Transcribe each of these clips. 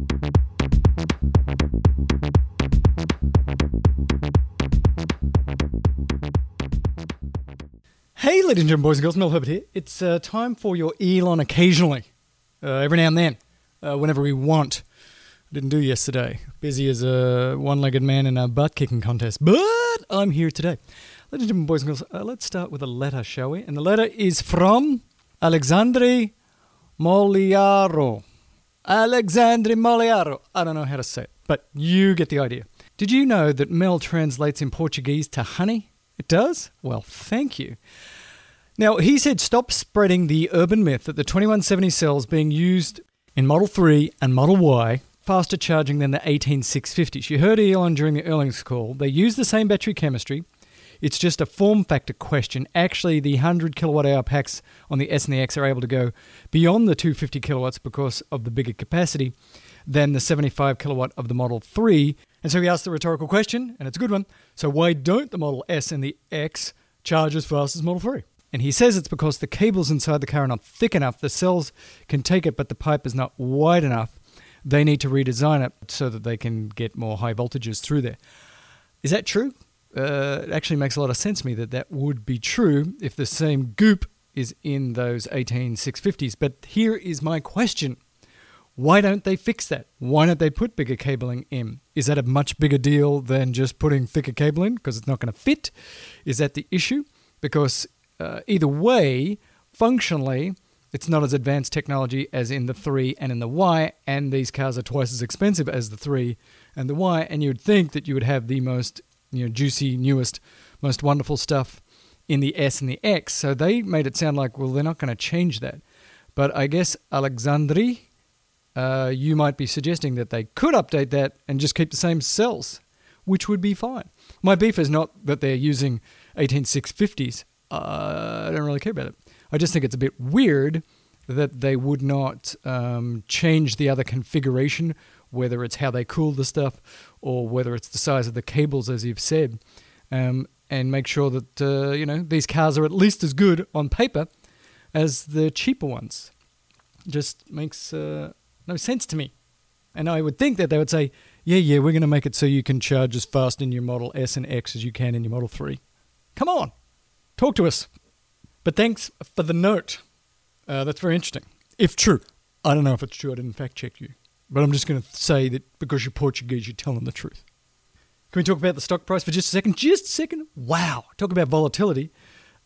Hey, ladies and gentlemen, boys and girls, Mel Herbert here. It's uh, time for your Elon occasionally, uh, every now and then, uh, whenever we want. I didn't do yesterday. Busy as a one legged man in a butt kicking contest, but I'm here today. Ladies and gentlemen, boys and girls, uh, let's start with a letter, shall we? And the letter is from Alexandri Moliaro. Alexandri Moliaro. I don't know how to say it, but you get the idea. Did you know that Mel translates in Portuguese to honey? It does? Well, thank you. Now, he said stop spreading the urban myth that the 2170 cells being used in Model 3 and Model Y faster charging than the 18650s. You heard Elon during the earnings call. They use the same battery chemistry. It's just a form factor question. Actually, the 100 kilowatt hour packs on the S and the X are able to go beyond the 250 kilowatts because of the bigger capacity than the 75 kilowatt of the Model 3. And so he asked the rhetorical question, and it's a good one. So why don't the Model S and the X charge as fast as Model 3? And he says it's because the cables inside the car are not thick enough. The cells can take it, but the pipe is not wide enough. They need to redesign it so that they can get more high voltages through there. Is that true? Uh, it actually makes a lot of sense to me that that would be true if the same goop is in those 18650s. But here is my question why don't they fix that? Why don't they put bigger cabling in? Is that a much bigger deal than just putting thicker cable in because it's not going to fit? Is that the issue? Because uh, either way, functionally, it's not as advanced technology as in the 3 and in the Y, and these cars are twice as expensive as the 3 and the Y, and you'd think that you would have the most you know, juicy, newest, most wonderful stuff in the S and the X. So they made it sound like, well, they're not going to change that. But I guess Alexandri, uh, you might be suggesting that they could update that and just keep the same cells, which would be fine. My beef is not that they're using 18650s. Uh, I don't really care about it. I just think it's a bit weird that they would not um, change the other configuration, whether it's how they cool the stuff or whether it's the size of the cables, as you've said, um, and make sure that uh, you know these cars are at least as good on paper as the cheaper ones. Just makes uh, no sense to me. And I would think that they would say, yeah, yeah, we're going to make it so you can charge as fast in your Model S and X as you can in your Model 3. Come on, talk to us. But thanks for the note. Uh, that's very interesting. If true. I don't know if it's true. I didn't fact check you. But I'm just going to say that because you're Portuguese, you're telling the truth. Can we talk about the stock price for just a second? Just a second. Wow. Talk about volatility.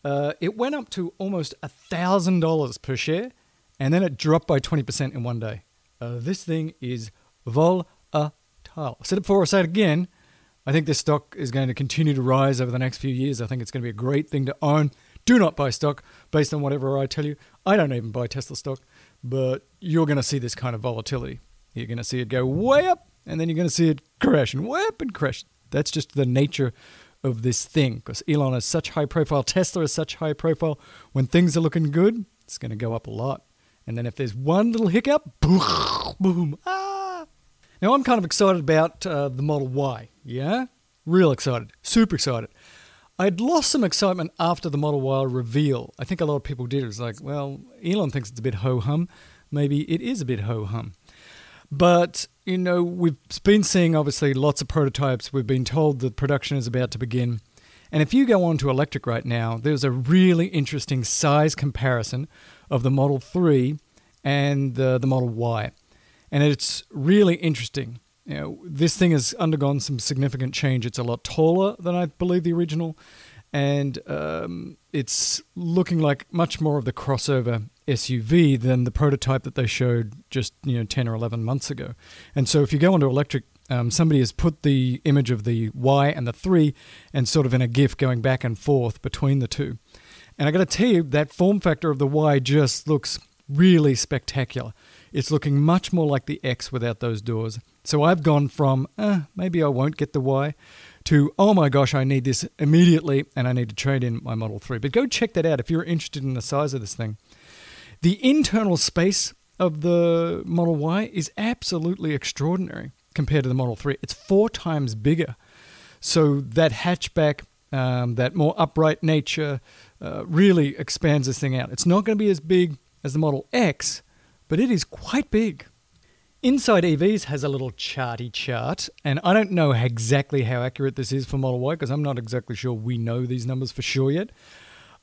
Uh, it went up to almost $1,000 per share, and then it dropped by 20% in one day. Uh, this thing is volatile. Said it before, I say it again. I think this stock is going to continue to rise over the next few years. I think it's going to be a great thing to own. Do not buy stock based on whatever I tell you. I don't even buy Tesla stock, but you're going to see this kind of volatility. You're going to see it go way up, and then you're going to see it crash and way up and crash. That's just the nature of this thing because Elon is such high profile, Tesla is such high profile. When things are looking good, it's going to go up a lot. And then if there's one little hiccup, boom, boom, ah. Now I'm kind of excited about uh, the Model Y. Yeah, real excited, super excited. I'd lost some excitement after the Model Y reveal. I think a lot of people did. It was like, well, Elon thinks it's a bit ho hum. Maybe it is a bit ho hum. But, you know, we've been seeing obviously lots of prototypes. We've been told that production is about to begin. And if you go on to Electrek right now, there's a really interesting size comparison of the Model 3 and the, the Model Y. And it's really interesting. You know, this thing has undergone some significant change. It's a lot taller than I believe the original, and um, it's looking like much more of the crossover SUV than the prototype that they showed just you know 10 or 11 months ago. And so if you go onto Electrek, um, somebody has put the image of the Y and the 3 and sort of in a GIF going back and forth between the two. And I got to tell you, that form factor of the Y just looks really spectacular. It's looking much more like the X without those doors. So I've gone from, eh, maybe I won't get the Y, to, oh my gosh, I need this immediately and I need to trade in my Model 3. But go check that out if you're interested in the size of this thing. The internal space of the Model Y is absolutely extraordinary compared to the Model 3. It's four times bigger. So that hatchback, um, that more upright nature, uh, really expands this thing out. It's not going to be as big as the Model X, but it is quite big. Inside EVs has a little charty chart, and I don't know exactly how accurate this is for Model Y because I'm not exactly sure we know these numbers for sure yet.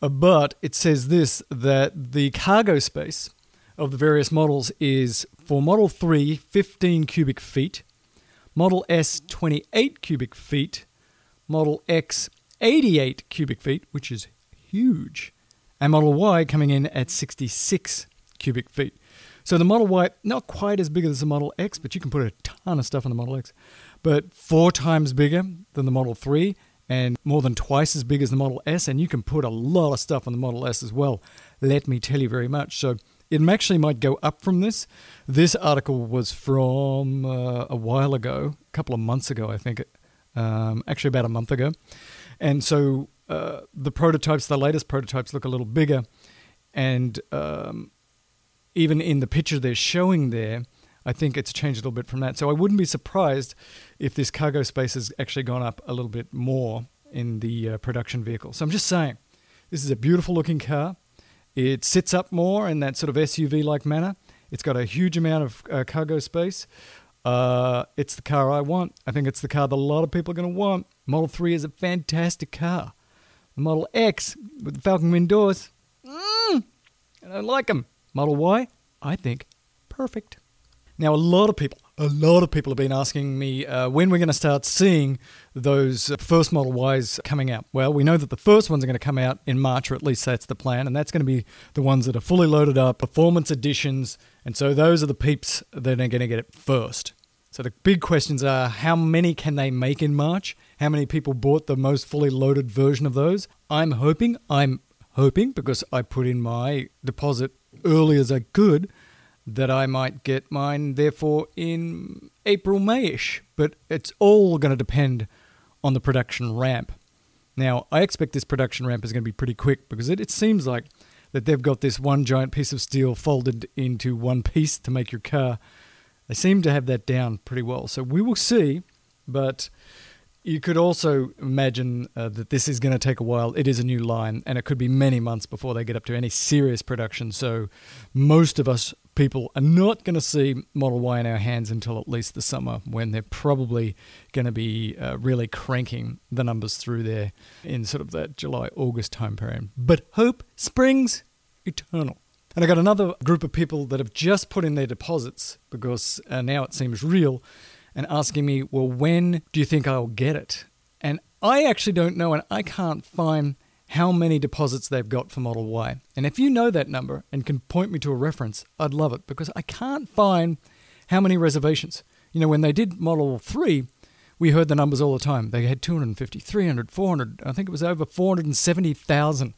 Uh, but it says this that the cargo space of the various models is for Model 3, 15 cubic feet, Model S, 28 cubic feet, Model X, 88 cubic feet, which is huge, and Model Y coming in at 66 cubic feet. So the Model Y, not quite as big as the Model X, but you can put a ton of stuff on the Model X, but four times bigger than the Model 3 and more than twice as big as the Model S, and you can put a lot of stuff on the Model S as well. Let me tell you very much. So it actually might go up from this. This article was from uh, a while ago, a couple of months ago, I think, um, actually about a month ago. And so uh, the prototypes, the latest prototypes, look a little bigger, and um, even in the picture they're showing there, I think it's changed a little bit from that. So I wouldn't be surprised if this cargo space has actually gone up a little bit more in the uh, production vehicle. So I'm just saying, this is a beautiful looking car. It sits up more in that sort of SUV like manner. It's got a huge amount of uh, cargo space. Uh, it's the car I want. I think it's the car that a lot of people are going to want. Model 3 is a fantastic car. The Model X with the Falcon Wing doors, mm, I don't like them. Model Y, I think perfect. Now, a lot of people, a lot of people have been asking me uh, when we're going to start seeing those first Model Ys coming out. Well, we know that the first ones are going to come out in March, or at least that's the plan, and that's going to be the ones that are fully loaded up, performance editions, and so those are the peeps that are going to get it first. So the big questions are how many can they make in March? How many people bought the most fully loaded version of those? I'm hoping, I'm hoping because I put in my deposit early as I could that I might get mine, therefore, in April, Mayish. But it's all going to depend on the production ramp. Now, I expect this production ramp is going to be pretty quick because it, it seems like that they've got this one giant piece of steel folded into one piece to make your car. They seem to have that down pretty well. So we will see, but you could also imagine uh, that this is going to take a while. It is a new line, and it could be many months before they get up to any serious production. So, most of us people are not going to see Model Y in our hands until at least the summer, when they're probably going to be uh, really cranking the numbers through there in sort of that July August time period. But hope springs eternal. And I got another group of people that have just put in their deposits because uh, now it seems real and asking me, well, when do you think I'll get it? And I actually don't know, and I can't find how many deposits they've got for Model Y. And if you know that number and can point me to a reference, I'd love it because I can't find how many reservations. You know, when they did Model 3, we heard the numbers all the time. They had 250, 300, 400, I think it was over 470,000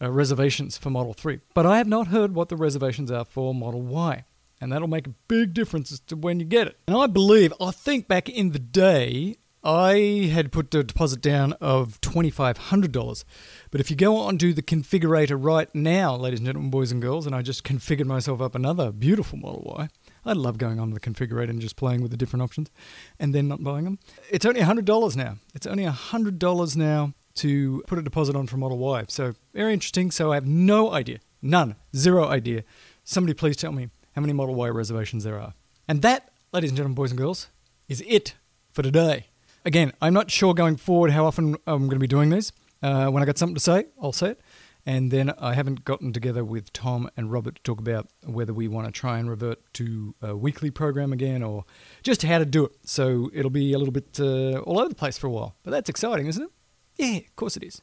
uh, reservations for Model 3. But I have not heard what the reservations are for Model Y and that'll make a big difference as to when you get it. And I believe, I think back in the day, I had put a deposit down of $2,500. But if you go on to the configurator right now, ladies and gentlemen, boys and girls, and I just configured myself up another beautiful Model Y. I love going on the configurator and just playing with the different options and then not buying them. It's only $100 now. It's only $100 now to put a deposit on for Model Y. So very interesting. So I have no idea, none, zero idea. Somebody please tell me how many Model Y reservations there are. And that, ladies and gentlemen, boys and girls, is it for today. Again, I'm not sure going forward how often I'm going to be doing these. Uh, when I got something to say, I'll say it. And then I haven't gotten together with Tom and Robert to talk about whether we want to try and revert to a weekly program again or just how to do it. So it'll be a little bit uh, all over the place for a while. But that's exciting, isn't it? Yeah, of course it is.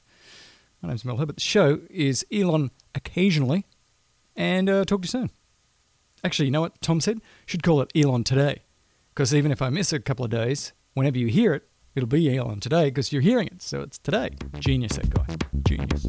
My name's Mel Herbert. The show is Elon Occasionally. And uh, talk to you soon. Actually, you know what Tom said? Should call it Elon Today. Because even if I miss a couple of days, whenever you hear it, it'll be Elon Today because you're hearing it. So it's today. Genius, that guy. Genius.